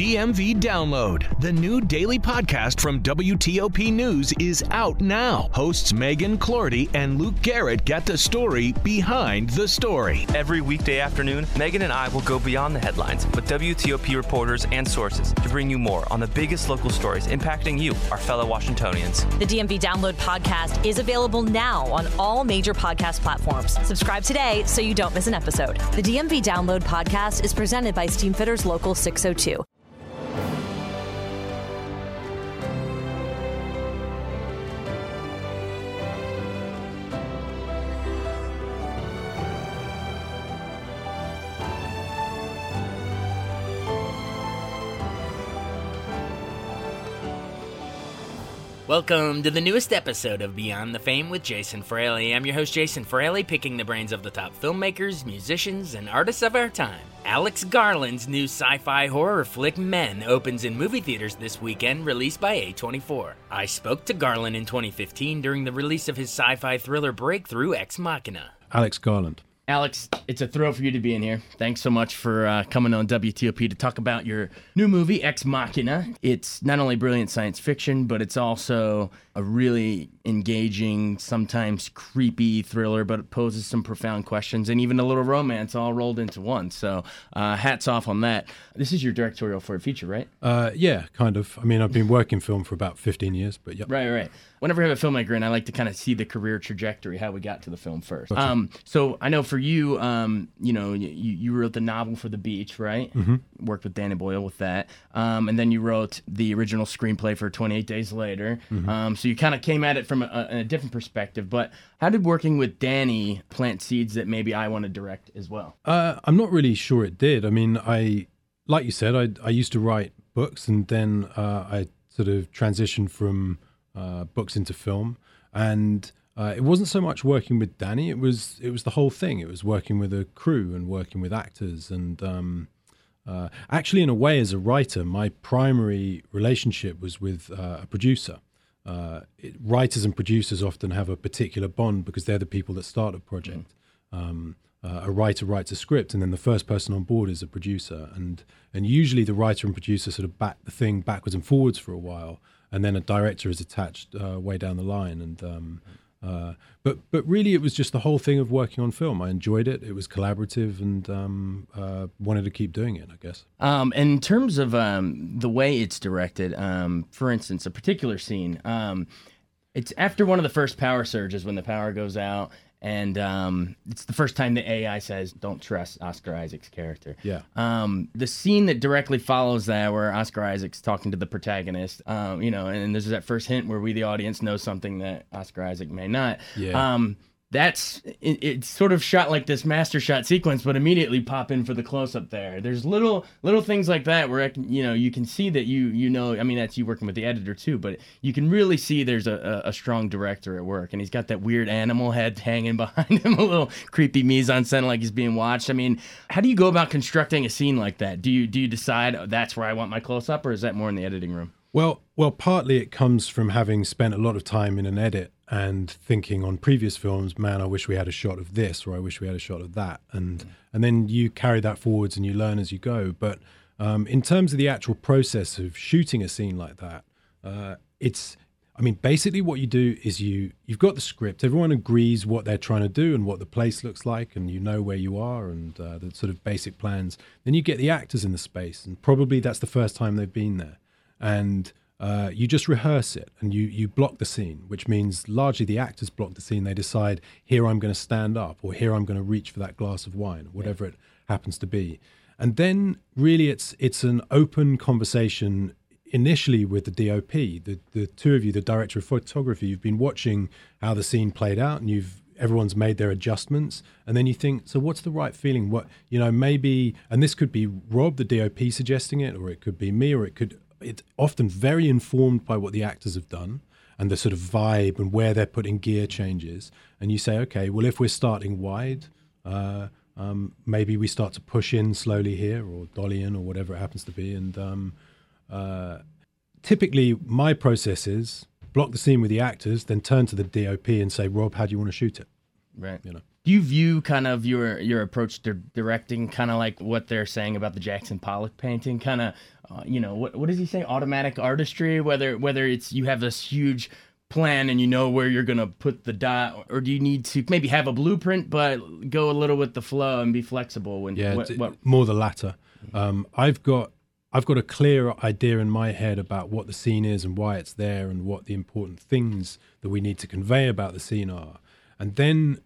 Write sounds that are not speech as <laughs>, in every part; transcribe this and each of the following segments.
DMV Download, the new daily podcast from WTOP News, is out now. Hosts Megan Cloherty and Luke Garrett get the story behind the story. Every weekday afternoon, Megan and I will go beyond the headlines with WTOP reporters and sources to bring you more on the biggest local stories impacting you, our fellow Washingtonians. The DMV Download podcast is available now on all major podcast platforms. Subscribe today so you don't miss an episode. The DMV Download podcast is presented by Steamfitters Local 602. Welcome to the newest episode of Beyond the Fame with Jason Fraley. I'm your host, Jason Fraley, picking the brains of the top filmmakers, musicians, and artists of our time. Alex Garland's new sci fi horror flick Men opens in movie theaters this weekend, released by A24. I spoke to Garland in 2015 during the release of his sci fi thriller breakthrough Ex Machina. Alex Garland. Alex, it's a thrill for you to be in here. Thanks so much for uh, coming on WTOP to talk about your new movie, Ex Machina. It's not only brilliant science fiction, but it's also a really engaging, sometimes creepy thriller, but it poses some profound questions and even a little romance all rolled into one. So, uh, hats off on that. This is your directorial for a feature, right? Uh, yeah, kind of. I mean, I've been working film for about 15 years, but yeah. Right, right. Whenever I have a filmmaker in, I like to kind of see the career trajectory, how we got to the film first. Um, so I know for you, um, you know, you, you wrote the novel for The Beach, right? Mm-hmm. Worked with Danny Boyle with that. Um, and then you wrote the original screenplay for 28 Days Later. Mm-hmm. So you kind of came at it from a, a different perspective. But how did working with Danny plant seeds that maybe I want to direct as well? Uh, I'm not really sure it did. I mean, I, like you said, I, I used to write books and then uh, I sort of transitioned from uh, books into film. And uh, it wasn't so much working with Danny; it was it was the whole thing. It was working with a crew and working with actors. And um, uh, actually, in a way, as a writer, my primary relationship was with uh, a producer. Uh, it, writers and producers often have a particular bond because they're the people that start a project. Um, uh, a writer writes a script, and then the first person on board is a producer, and and usually the writer and producer sort of back the thing backwards and forwards for a while, and then a director is attached uh, way down the line. And um, uh, but but really, it was just the whole thing of working on film. I enjoyed it. It was collaborative, and um, uh, wanted to keep doing it. I guess. Um, in terms of um, the way it's directed, um, for instance, a particular scene, um, it's after one of the first power surges when the power goes out, and um, it's the first time the AI says, "Don't trust Oscar Isaac's character." Yeah. Um, the scene that directly follows that, where Oscar Isaac's talking to the protagonist, um, you know, and there's that first hint where we, the audience, know something that Oscar Isaac may not. Yeah. Um, that's it, it's sort of shot like this master shot sequence, but immediately pop in for the close up there. There's little little things like that where I can, you know you can see that you you know I mean that's you working with the editor too, but you can really see there's a, a, strong director at work, and he's got that weird animal head <laughs> hanging behind him, a little creepy mise en scène like he's being watched. I mean, how do you go about constructing a scene like that? Do you do you decide oh, that's where I want my close up, or is that more in the editing room? Well, well, partly it comes from having spent a lot of time in an edit and thinking on previous films, man, I wish we had a shot of this, or I wish we had a shot of that, and and then you carry that forwards and you learn as you go. But um, in terms of the actual process of shooting a scene like that, uh, it's, I mean, basically what you do is you you've got the script, everyone agrees what they're trying to do and what the place looks like, and you know where you are and uh, the sort of basic plans. Then you get the actors in the space, and probably that's the first time they've been there, and uh, you just rehearse it and you you block the scene, which means largely the actors block the scene. They decide here I'm going to stand up or here I'm going to reach for that glass of wine, whatever it happens to be. And then really it's it's an open conversation initially with the DOP, the the two of you, the director of photography. You've been watching how the scene played out, and you've everyone's made their adjustments and then you think so what's the right feeling what you know maybe and this could be rob the dop suggesting it or it could be me or it could it's often very informed by what the actors have done and the sort of vibe and where they're putting gear changes. And you say, okay, well, if we're starting wide, uh, um, maybe we start to push in slowly here or dolly in or whatever it happens to be. And um, uh, typically, my process is block the scene with the actors, then turn to the DOP and say, Rob, how do you want to shoot it? Right. You know. Do you view kind of your your approach to directing kind of like what they're saying about the Jackson Pollock painting, kind of, uh, you know, what what does he say? Automatic artistry. Whether whether it's you have this huge plan and you know where you're gonna put the dot, or do you need to maybe have a blueprint but go a little with the flow and be flexible? When Yeah, what, what, more the latter. Um, I've got I've got a clear idea in my head about what the scene is and why it's there and what the important things that we need to convey about the scene are. And then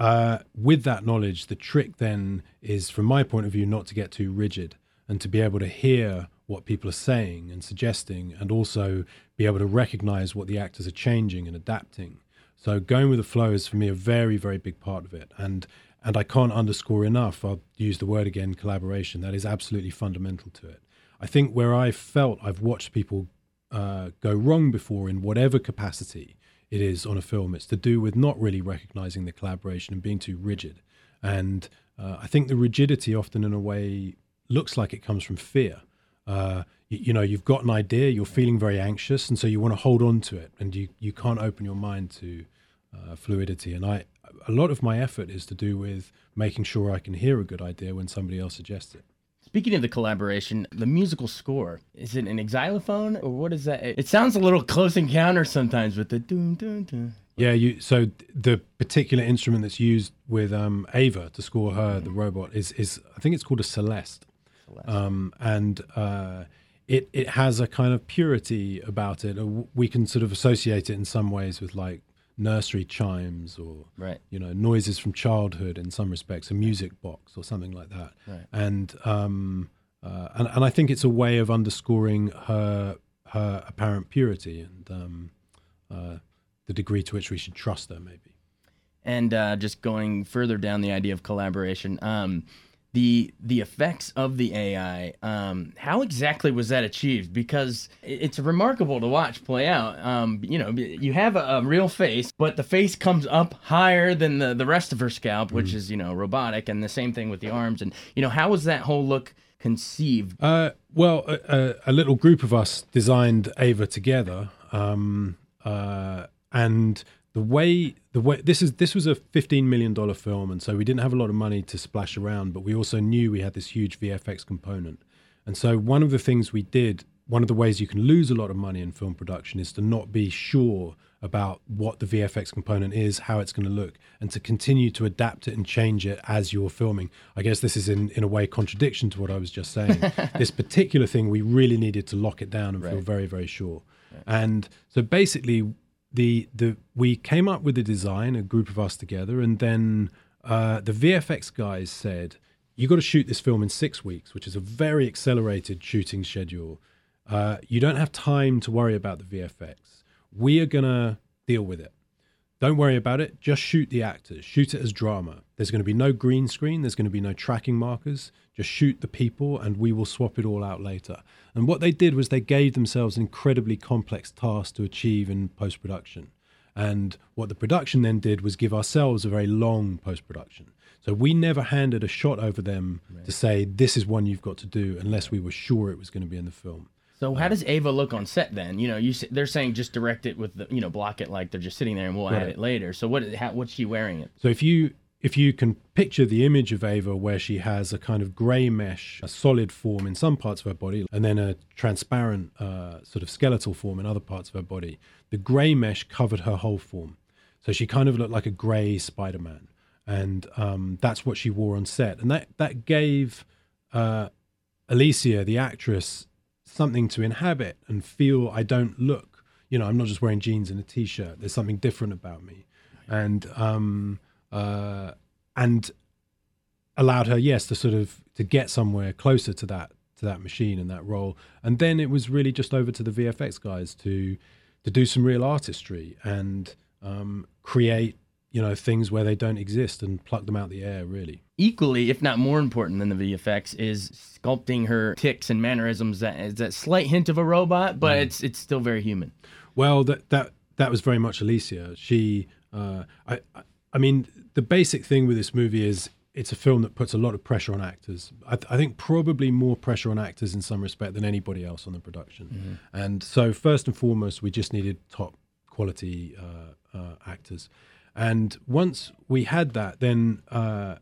uh, with that knowledge, the trick then is, from my point of view, not to get too rigid and to be able to hear what people are saying and suggesting, and also be able to recognize what the actors are changing and adapting. So going with the flow is for me a very, very big part of it. And and I can't underscore enough. I'll use the word again, collaboration. That is absolutely fundamental to it. I think where I felt I've watched people uh, go wrong before in whatever capacity it is on a film, it's to do with not really recognizing the collaboration and being too rigid. And uh, I think the rigidity often, in a way, looks like it comes from fear. Uh, you, you know, you've got an idea, you're feeling very anxious, and so you want to hold on to it, and you you can't open your mind to uh, fluidity. And I, a lot of my effort is to do with making sure I can hear a good idea when somebody else suggests it. Speaking of the collaboration, the musical score is it an xylophone or what is that? It sounds a little close encounter sometimes with the doom doom doom. Yeah, you. So the particular instrument that's used with um, Ava to score her, the robot, is is I think it's called a Celeste, Um, and uh, it it has a kind of purity about it. Uh, We can sort of associate it in some ways with like nursery chimes or Right. you know noises from childhood in some respects, a music box or something like that. Right. And um, uh, and and I think it's a way of underscoring her her apparent purity and um, uh, the degree to which we should trust her, maybe. And uh, just going further down the idea of collaboration, um, the the effects of the AI, um, how exactly was that achieved? Because it's remarkable to watch play out. Um, you know, you have a, a real face, but the face comes up higher than the, the rest of her scalp, which is you know robotic, and the same thing with the arms. And you know, how was that whole look conceived? Uh, well, a, a, a little group of us designed Ava together, um, uh, and the way the way this is this was a fifteen million dollar film, and so we didn't have a lot of money to splash around, but we also knew we had this huge VFX component, and so one of the things we did, one of the ways you can lose a lot of money in film production is to not be sure about what the VFX component is, how it's going to look, and to continue to adapt it and change it as you're filming. I guess this is in, in a way contradiction to what I was just saying. <laughs> this particular thing, we really needed to lock it down and feel very, very sure. And so basically, the the we came up with the design, a group of us together, and then uh, the VFX guys said, "You got to shoot this film in six weeks, which is a very accelerated shooting schedule. Uh, you don't have time to worry about the VFX. We are gonna deal with it. Don't worry about it. Just shoot the actors. Shoot it as drama. There's going to be no green screen. There's going to be no tracking markers. Just shoot the people, and we will swap it all out later. And what they did was they gave themselves an incredibly complex task to achieve in post production. And what the production then did was give ourselves a very long post production. So we never handed a shot over them to say, this is one you've got to do, unless we were sure it was going to be in the film. So how um, does Ava look on set then? You know, you they're saying just direct it with the you know block it like they're just sitting there and we'll add it later. So what how, what's she wearing it? So if you if you can picture the image of Ava where she has a kind of grey mesh, a solid form in some parts of her body, and then a transparent uh, sort of skeletal form in other parts of her body, the grey mesh covered her whole form. So she kind of looked like a grey Spider-Man, and um, that's what she wore on set, and that that gave uh, Alicia, the actress, something to inhabit and feel. I don't look, you know, I'm not just wearing jeans and a t-shirt. There's something different about me, and um, uh, and allowed her, yes, to sort of to get somewhere closer to that to that machine and that role. And then it was really just over to the VFX guys to to do some real artistry and um, create, you know, things where they don't exist and pluck them out the air. Really. Equally, if not more important than the VFX, is sculpting her ticks and mannerisms. That is that slight hint of a robot, but it's it's still very human. Well, that that that was very much Alicia. She, uh, I, I- I mean, the basic thing with this movie is it's a film that puts a lot of pressure on actors. I, I think probably more pressure on actors in some respect than anybody else on the production. And so, first and foremost, we just needed top quality uh, uh, actors. And once we had that, then uh,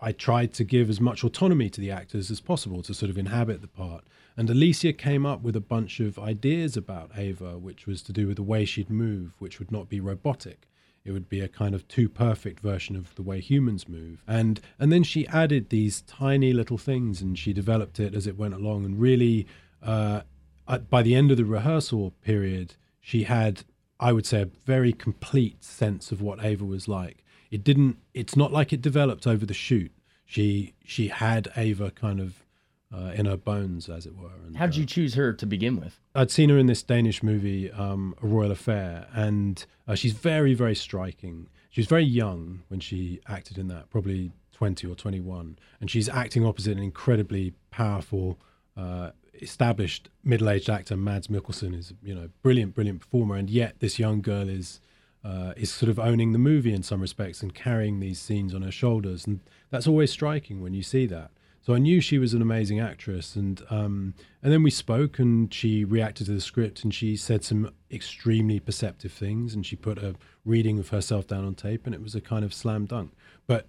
I tried to give as much autonomy to the actors as possible to sort of inhabit the part. And Alicia came up with a bunch of ideas about Ava, which was to do with the way she'd move, which would not be robotic. It would be a kind of too perfect version of the way humans move. And and then she added these tiny little things, and she developed it as it went along. And really, uh, by the end of the rehearsal period, she had, I would say, a very complete sense of what Ava was like. It didn't. It's not like it developed over the shoot. She she had Ava kind of uh, in her bones, as it were. And, How did uh, you choose her to begin with? I'd seen her in this Danish movie, um, A Royal Affair, and uh, she's very, very striking. She was very young when she acted in that, probably 20 or 21. And she's acting opposite an incredibly powerful, uh, established middle aged actor, Mads Mikkelsen, is, you know, brilliant, brilliant performer. And yet this young girl is. Uh, is sort of owning the movie in some respects and carrying these scenes on her shoulders, and that's always striking when you see that. So I knew she was an amazing actress, and um, and then we spoke, and she reacted to the script, and she said some extremely perceptive things, and she put a reading of herself down on tape, and it was a kind of slam dunk. But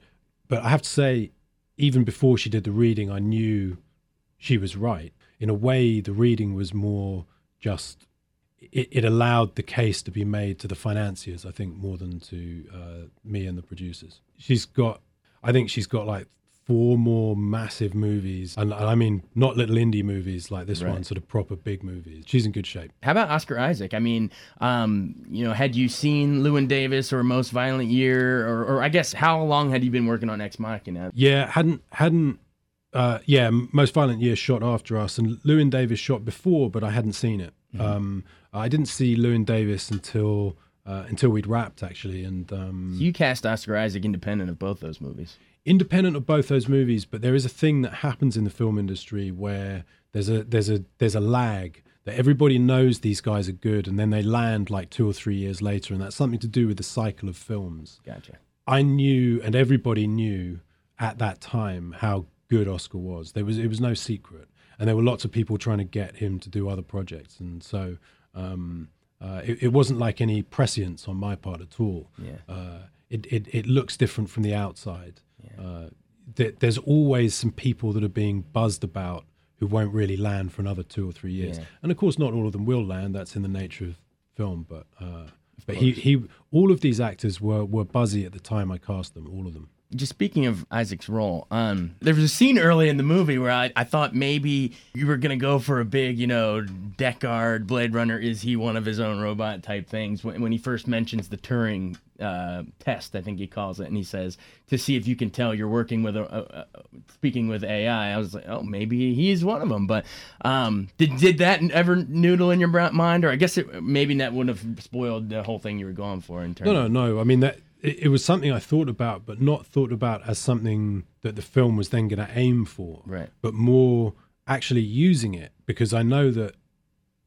but I have to say, even before she did the reading, I knew she was right. In a way, the reading was more just. It, it allowed the case to be made to the financiers, I think, more than to uh, me and the producers. She's got, I think she's got like four more massive movies, and, and I mean not little indie movies like this Right. one, sort of proper big movies. She's in good shape. How about Oscar Isaac? I mean, um, you know, had you seen Llewyn Davis or Most Violent Year, or, or I guess how long had you been working on Ex Machina? Yeah, hadn't hadn't. Uh, yeah, Most Violent Year shot after us, and Llewyn Davis shot before, but I hadn't seen it. Um, I didn't see Llewyn Davis until uh, until we'd wrapped actually, and um, You cast Oscar Isaac independent of both those movies. Independent of both those movies, but there is a thing that happens in the film industry where there's a there's a there's a lag that everybody knows these guys are good, and then they land like two or three years later, and that's something to do with the cycle of films. Gotcha. I knew, and everybody knew at that time how good Oscar was. There was it was no secret, and there were lots of people trying to get him to do other projects, and so um, uh, it, it wasn't like any prescience on my part at all. Yeah. Uh, it, it it looks different from the outside. Uh, th- there's always some people that are being buzzed about who won't really land for another two or three years, Yeah. and of course, not all of them will land. That's in the nature of film, but. Uh, but he, he, all of these actors were, were buzzy at the time I cast them, all of them. Just speaking of Isaac's role, um, there was a scene early in the movie where I, I thought maybe you were gonna go for a big, you know, Deckard, Blade Runner, is he one of his own robot type things when, when he first mentions the Turing uh, test, I think he calls it, and he says to see if you can tell you're working with a, a, a speaking with AI. I was like, oh, maybe he's one of them. But um, did did that ever noodle in your mind, or I guess it, maybe that wouldn't have spoiled the whole thing you were going for in terms. No, no, no. I mean, that it, it was something I thought about, but not thought about as something that the film was then going to aim for. Right. But more actually using it because I know that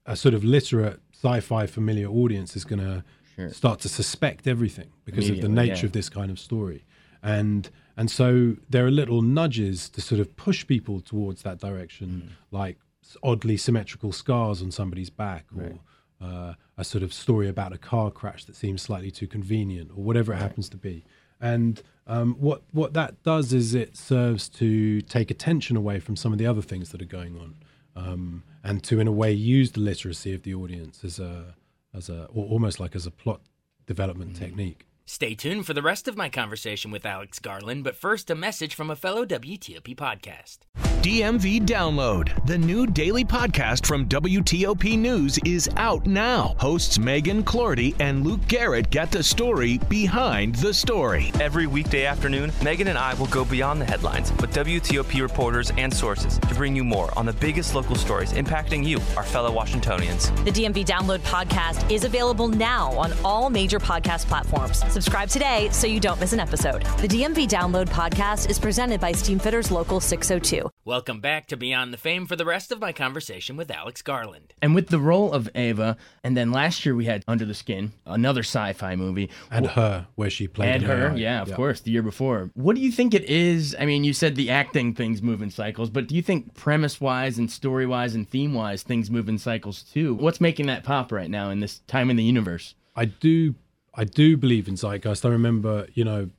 a sort of literate sci-fi familiar audience is going to Sure. start to suspect everything because of the nature yeah. of this kind of story. And and so there are little nudges to sort of push people towards that direction, Mm. like oddly symmetrical scars on somebody's back, or uh, a sort of story about a car crash that seems slightly too convenient, or whatever it happens to be. And um, what what that does is it serves to take attention away from some of the other things that are going on, um, and to in a way use the literacy of the audience as a as a or almost like as a plot development technique. Stay tuned for the rest of my conversation with Alex Garland, but first, a message from a fellow WTOP podcast. DMV Download, the new daily podcast from WTOP News, is out now. Hosts Megan Cloherty and Luke Garrett get the story behind the story. Every weekday afternoon, Megan and I will go beyond the headlines with WTOP reporters and sources to bring you more on the biggest local stories impacting you, our fellow Washingtonians. The DMV Download podcast is available now on all major podcast platforms. Subscribe today so you don't miss an episode. The DMV Download podcast is presented by Steamfitters Local 602. Welcome back to Beyond the Fame for the rest of my conversation with Alex Garland. And with the role of Ava, and then last year we had Under the Skin, another sci-fi movie. And her, where she played and an her, yeah, of course, the year before. What do you think it is? I mean, you said the acting things move in cycles, but do you think premise-wise and story-wise and theme-wise things move in cycles too? What's making that pop right now in this time in the universe? I do. I do believe in zeitgeist. I remember, you know,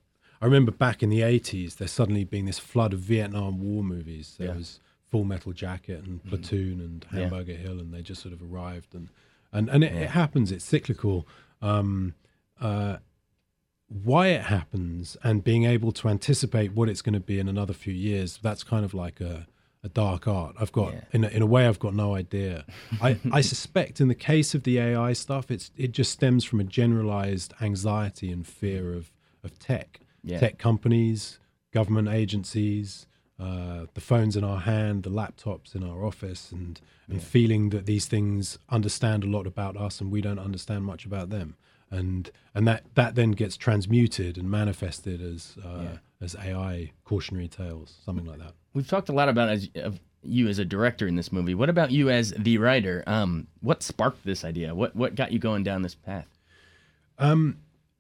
I remember back in the '80s, there suddenly being this flood of Vietnam War movies. There Yeah. was Full Metal Jacket and Platoon and Yeah. Hamburger Hill, and they just sort of arrived. And and and it, it happens. It's cyclical. Um, uh, why it happens and being able to anticipate what it's going to be in another few years that's kind of like a, a dark art i've got Yeah. in, a, in a way i've got no idea I, I <laughs> suspect in the case of the ai stuff it's it just stems from a generalized anxiety and fear of of tech Yeah. tech companies government agencies uh, the phones in our hand the laptops in our office and and feeling that these things understand a lot about us and we don't understand much about them and and that that then gets transmuted and manifested as uh, as AI cautionary tales, something like that. We've talked a lot about as of you as a director in this movie. What about you as the writer? Um, what sparked this idea? What what got you going down this path?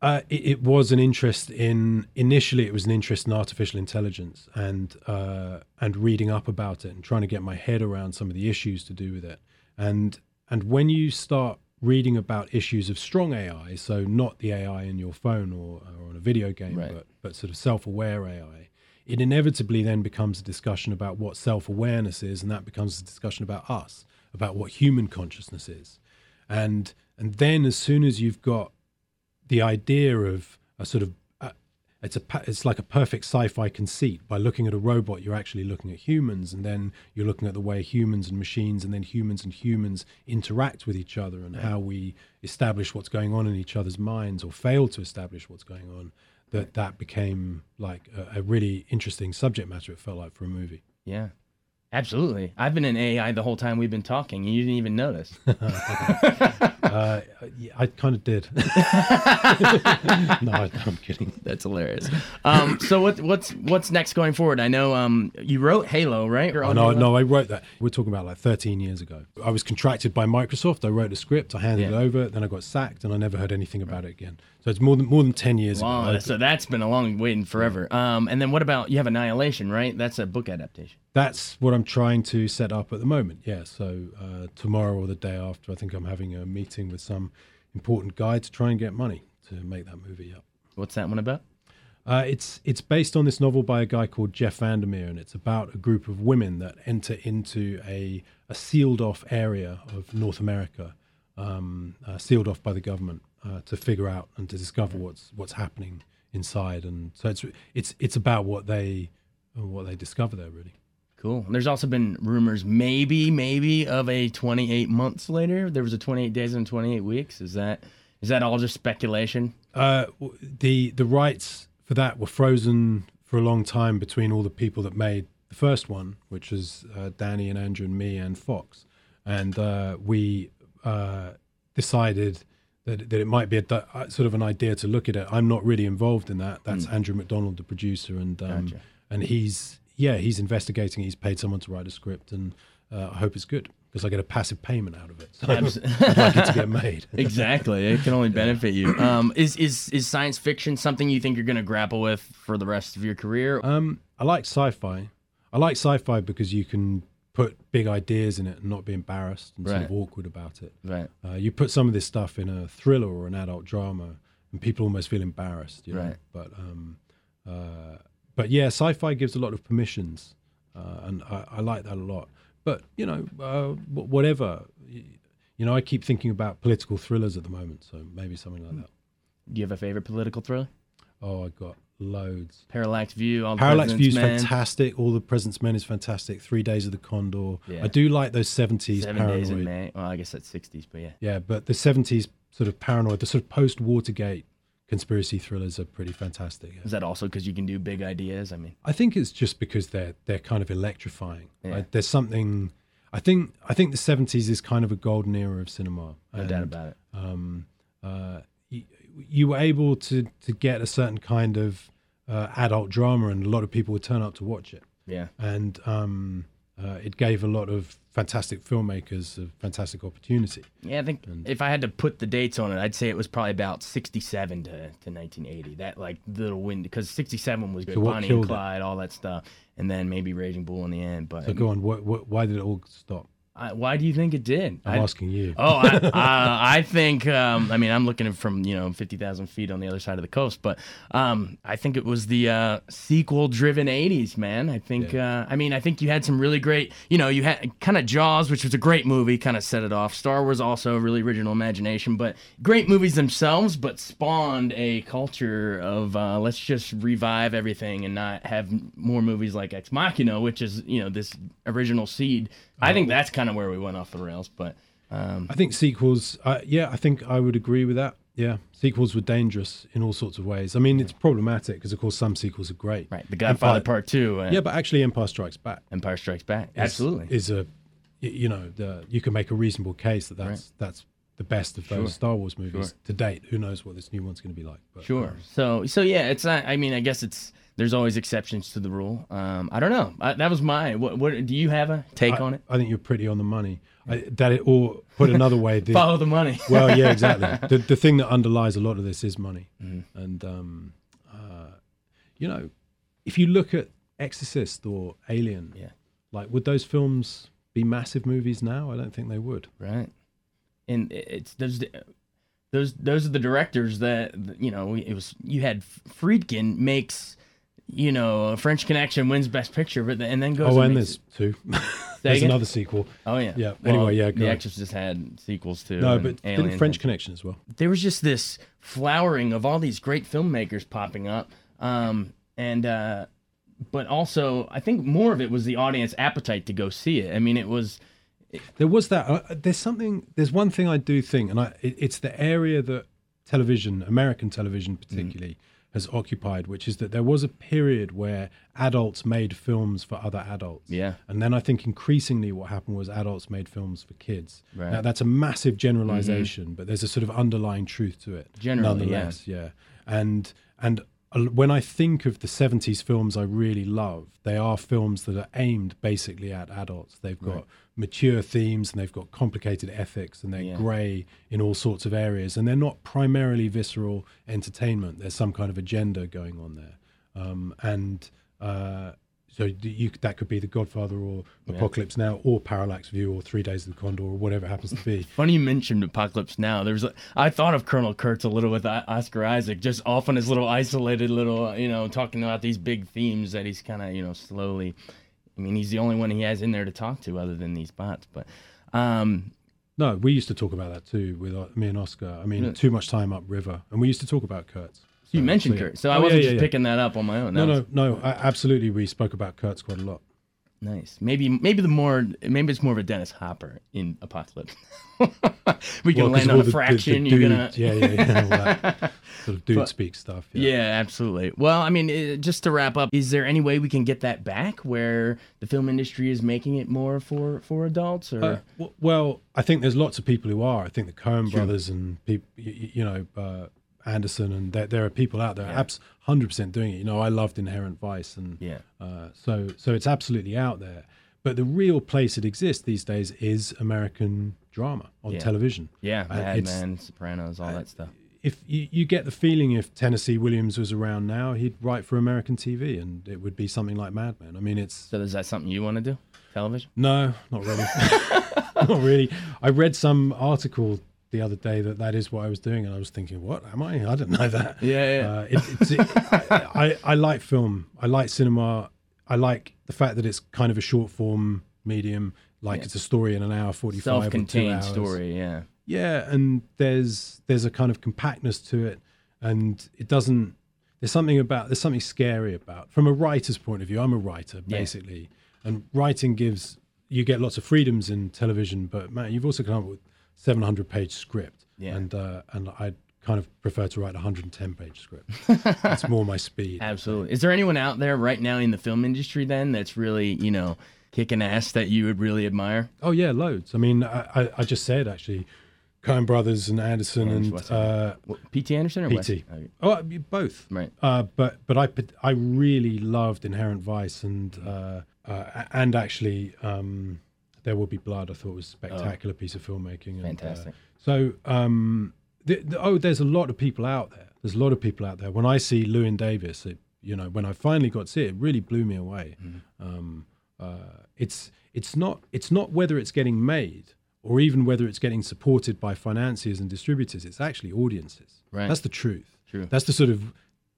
Uh, it, it was an interest in initially it was an interest in artificial intelligence and uh, and reading up about it and trying to get my head around some of the issues to do with it and and when you start reading about issues of strong AI, so not the AI in your phone or, or on a video game, Right. but but sort of self-aware AI, it inevitably then becomes a discussion about what self-awareness is, and that becomes a discussion about us, about what human consciousness is, and and then as soon as you've got the idea of a sort of uh, it's a it's like a perfect sci-fi conceit. By looking at a robot you're actually looking at humans and then you're looking at the way humans and machines and then humans and humans interact with each other and how we establish what's going on in each other's minds or fail to establish what's going on that that became like a, a really interesting subject matter it felt like for a movie. Yeah, absolutely. I've been in AI the whole time we've been talking, and you didn't even notice. <laughs> uh, yeah, I kind of did <laughs> no I, I'm kidding That's hilarious. Um, so what what's what's next going forward? I know um, you wrote Halo, right? Oh, no, Halo? no, I wrote that. We're talking about like 13 years ago. I was contracted by Microsoft. I wrote a script. I handed Yeah. it over. Then I got sacked, and I never heard anything about it again. So it's more than more than 10 years Wow, ago. so that's been a long waiting forever. Um, and then what about you have Annihilation, right? That's a book adaptation. That's what I'm trying to set up at the moment. Yeah. So uh, tomorrow or the day after, I think I'm having a meeting with some important guy to try and get money to make that movie up. What's that one about? Uh, it's it's based on this novel by a guy called Jeff VanderMeer, and it's about a group of women that enter into a, a sealed off area of North America, um, uh, sealed off by the government, uh, to figure out and to discover what's what's happening inside. And so it's it's it's about what they what they discover there really. Cool. There's also been rumors, maybe, maybe, of a 28 months later. There was a 28 days and 28 weeks. Is that is that all just speculation? Uh, the the rights for that were frozen for a long time between all the people that made the first one, which was uh, Danny and Andrew and me and Fox, and uh, we uh, decided that that it might be a uh, sort of an idea to look at it. I'm not really involved in that. That's Andrew Macdonald, the producer, and um, Gotcha. and he's yeah he's investigating. He's paid someone to write a script, and uh, I hope it's good because I get a passive payment out of it. So <laughs> I'd like it to get made. <laughs> exactly. It can only benefit you. Um, is is is science fiction something you think you're going to grapple with for the rest of your career? Um, I like sci-fi. I like sci-fi because you can put big ideas in it and not be embarrassed and sort of awkward about it. right. Uh, you put some of this stuff in a thriller or an adult drama, and people almost feel embarrassed. You know? Right. But um, uh, but yeah, sci-fi gives a lot of permissions, uh, and I, I like that a lot. But you know, uh, whatever. You know, I keep thinking about political thrillers at the moment, so maybe something like that. Do you have a favorite political thriller? Oh, I got loads. Parallax View. All Parallax View is fantastic. All the President's Men is fantastic. Three Days of the Condor. Yeah. I do like those seventies Seven paranoid. Days in May. Well, I guess that's 60s, but yeah. Yeah, but the seventies sort of paranoid, the sort of post Watergate conspiracy thrillers are pretty fantastic. yeah. Is that also because you can do big ideas? I mean, I think it's just because they're they're kind of electrifying. Yeah. There's something. I think I think the seventies is kind of a golden era of cinema. no doubt about it. um, uh, you, you were able to to get a certain kind of uh, adult drama, and a lot of people would turn up to watch it. Yeah. and um, uh, it gave a lot of fantastic filmmakers a fantastic opportunity. Yeah, I think if I had to put the dates on it, I'd say it was probably about 67 to, to 1980. That like little wind because 67 was good. So Bonnie and killed it? Clyde, all that stuff, and then maybe Raging Bull in the end. But So go on, what, what, why did it all stop? I, why do you think it did? I'm I- asking you. Oh, I, uh, I think. Um, I mean, I'm looking at from you know fifty thousand feet on the other side of the coast, but um, I think it was the uh, sequel-driven '80s, man. I think. Uh, I mean, I think you had some really great. You know, you had kind of Jaws, which was a great movie, kind of set it off. Star Wars also really original imagination, but great movies themselves, but spawned a culture of uh, let's just revive everything and not have more movies like Ex Machina, which is you know this original seed. I think that's kind of where we went off the rails, but. Um, I think sequels. Uh, yeah, I think I would agree with that. Yeah, sequels were dangerous in all sorts of ways. I mean, it's problematic because, of course, some sequels are great. Right, The Godfather Empire- Part Two. Uh, Yeah, but actually, Empire Strikes Back. Empire Strikes Back. is- Absolutely. is a y- you know the, you can make a reasonable case that that's that's the best of those Sure. Star Wars movies Sure. to date. Who knows what this new one's going to be like? But, sure. um, So, so yeah, it's not. I mean, I guess it's. There's always exceptions to the rule. Um, I don't know. I, that was my. What, what do you have a take I, on it? I think you're pretty on the money. I, that it, or put another way, <laughs> the, Follow the money. <laughs> well, yeah, exactly. <laughs> The the thing that underlies a lot of this is money, Mm-hmm. and um, uh, you know, if you look at Exorcist or Alien, Yeah. like would those films be massive movies now? I don't think they would. right. And it's those. Those those are the directors that you know. It was you had Friedkin makes. You know, a French Connection wins Best Picture, but then, and then goes. Oh, and and there's two. <laughs> there's again? another sequel. Oh yeah. Yeah, Well, anyway, yeah, The. Exorcist had sequels too. No, but didn't French Connection as well. there was just this flowering of all these great filmmakers popping up um, and uh, but also i think more of it was the audience appetite to go see it i mean it was There was that. Uh, there's something. There's one thing I do think, and I it, it's the area that television, American television particularly, has occupied, which is that there was a period where adults made films for other adults. Yeah. And then I think increasingly what happened was adults made films for kids. Right. Now that's a massive generalization, but there's a sort of underlying truth to it. Generally, nonetheless, yeah. And and uh, when I think of the 70s films I really love, they are films that are aimed basically at adults. They've got mature themes and they've got complicated ethics and they're Yeah. grey in all sorts of areas. And they're not primarily visceral entertainment. There's some kind of agenda going on there. Um, and uh, so you, that could be The Godfather or Apocalypse Now or Parallax View or Three Days of the Condor or whatever it happens to be. <laughs> funny you mentioned apocalypse now there's a, i thought of colonel kurtz a little with oscar isaac just off on his little isolated little you know talking about these big themes that he's kind of you know slowly i mean he's the only one he has in there to talk to other than these bots but um No, we used to talk about that too with uh, me and Oscar. I mean, too much time upriver, and we used to talk about Kurtz. you mentioned so, kurtz so i Oh, yeah, wasn't yeah, just yeah. picking that up on my own No, That no, was no. I, absolutely, we spoke about Kurtz quite a lot. Nice maybe maybe the more maybe it's more of a dennis hopper in apocalypse <laughs> we can Well, land on a the- the- fraction the you're dude- gonna yeah, yeah, yeah, all <laughs> sort of dude But- speak stuff. Yeah, absolutely. Well, I mean, uh, just to wrap up, is there any way we can get that back where the film industry is making it more for for adults or Uh, w- well, I think there's lots of people who are. I think the Coen brothers and people, you, you know, uh, Anderson, and there, there are people out there, abs hundred percent doing it. You know, I loved Inherent Vice, and Yeah. uh, so so it's absolutely out there. But the real place it exists these days is American drama on Yeah. television. yeah, Uh, Mad Men, Sopranos, all that stuff. If you, you get the feeling if Tennessee Williams was around now, he'd write for American TV, and it would be something like Mad Men. I mean, it's So is that something you want to do? Television? no, not really. <laughs> not really. I read some article the other day that that is what I was doing, and I was thinking, what am I? I don't know that. Yeah, yeah. Uh, it, it's, it, <laughs> I, I, like film. I like cinema. I like the fact that it's kind of a short form medium. Like it's a story in an hour forty-five Self-contained story, yeah. Yeah, and there's there's a kind of compactness to it, and it doesn't. There's something about there's something scary about from a writer's point of view. I'm a writer Yeah. basically, and writing gives you get lots of freedoms in television, but man, you've also come up with 700 page script, Yeah. and uh, and I kind of prefer to write a 110 page script. <laughs> that's more my speed. Absolutely. Is there anyone out there right now in the film industry then that's really, you know, kicking ass that you would really admire? Oh yeah, loads. I mean, I, I, I just said actually, Coen Brothers and Anderson and uh, P.T. Anderson or? PT. Okay. Oh, I both. Right. Uh, but but I put- I really loved Inherent Vice and uh, uh, and actually um, There Will Be Blood. I thought was a spectacular piece of filmmaking. And, uh, Fantastic. so um, the, the, oh, there's a lot of people out there. There's a lot of people out there. When I see Llewyn Davis, it, you know, when I finally got to see it, it really blew me away. Um, uh, it's it's not it's not whether it's getting made or even whether it's getting supported by financiers and distributors. It's actually audiences. Right. That's the truth. True. That's the sort of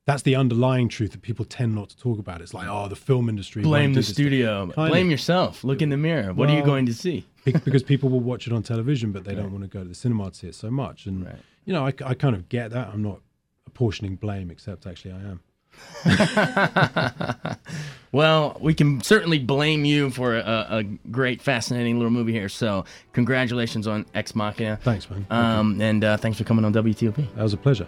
that's the underlying truth that people tend not to talk about. It's like, oh, the film industry. Blame the studio. Blame of. yourself. Look in the mirror. What are you going to see? <laughs> Because people will watch it on television, but they don't want to go to the cinema to see it so much. And Right. you know, I, I kind of get that. I'm not apportioning blame, except actually I am. <laughs> Well, we can certainly blame you for a, a great, fascinating little movie here. So, congratulations on Ex Machina. Thanks, man. Um, and uh, thanks for coming on WTOP. that was a pleasure.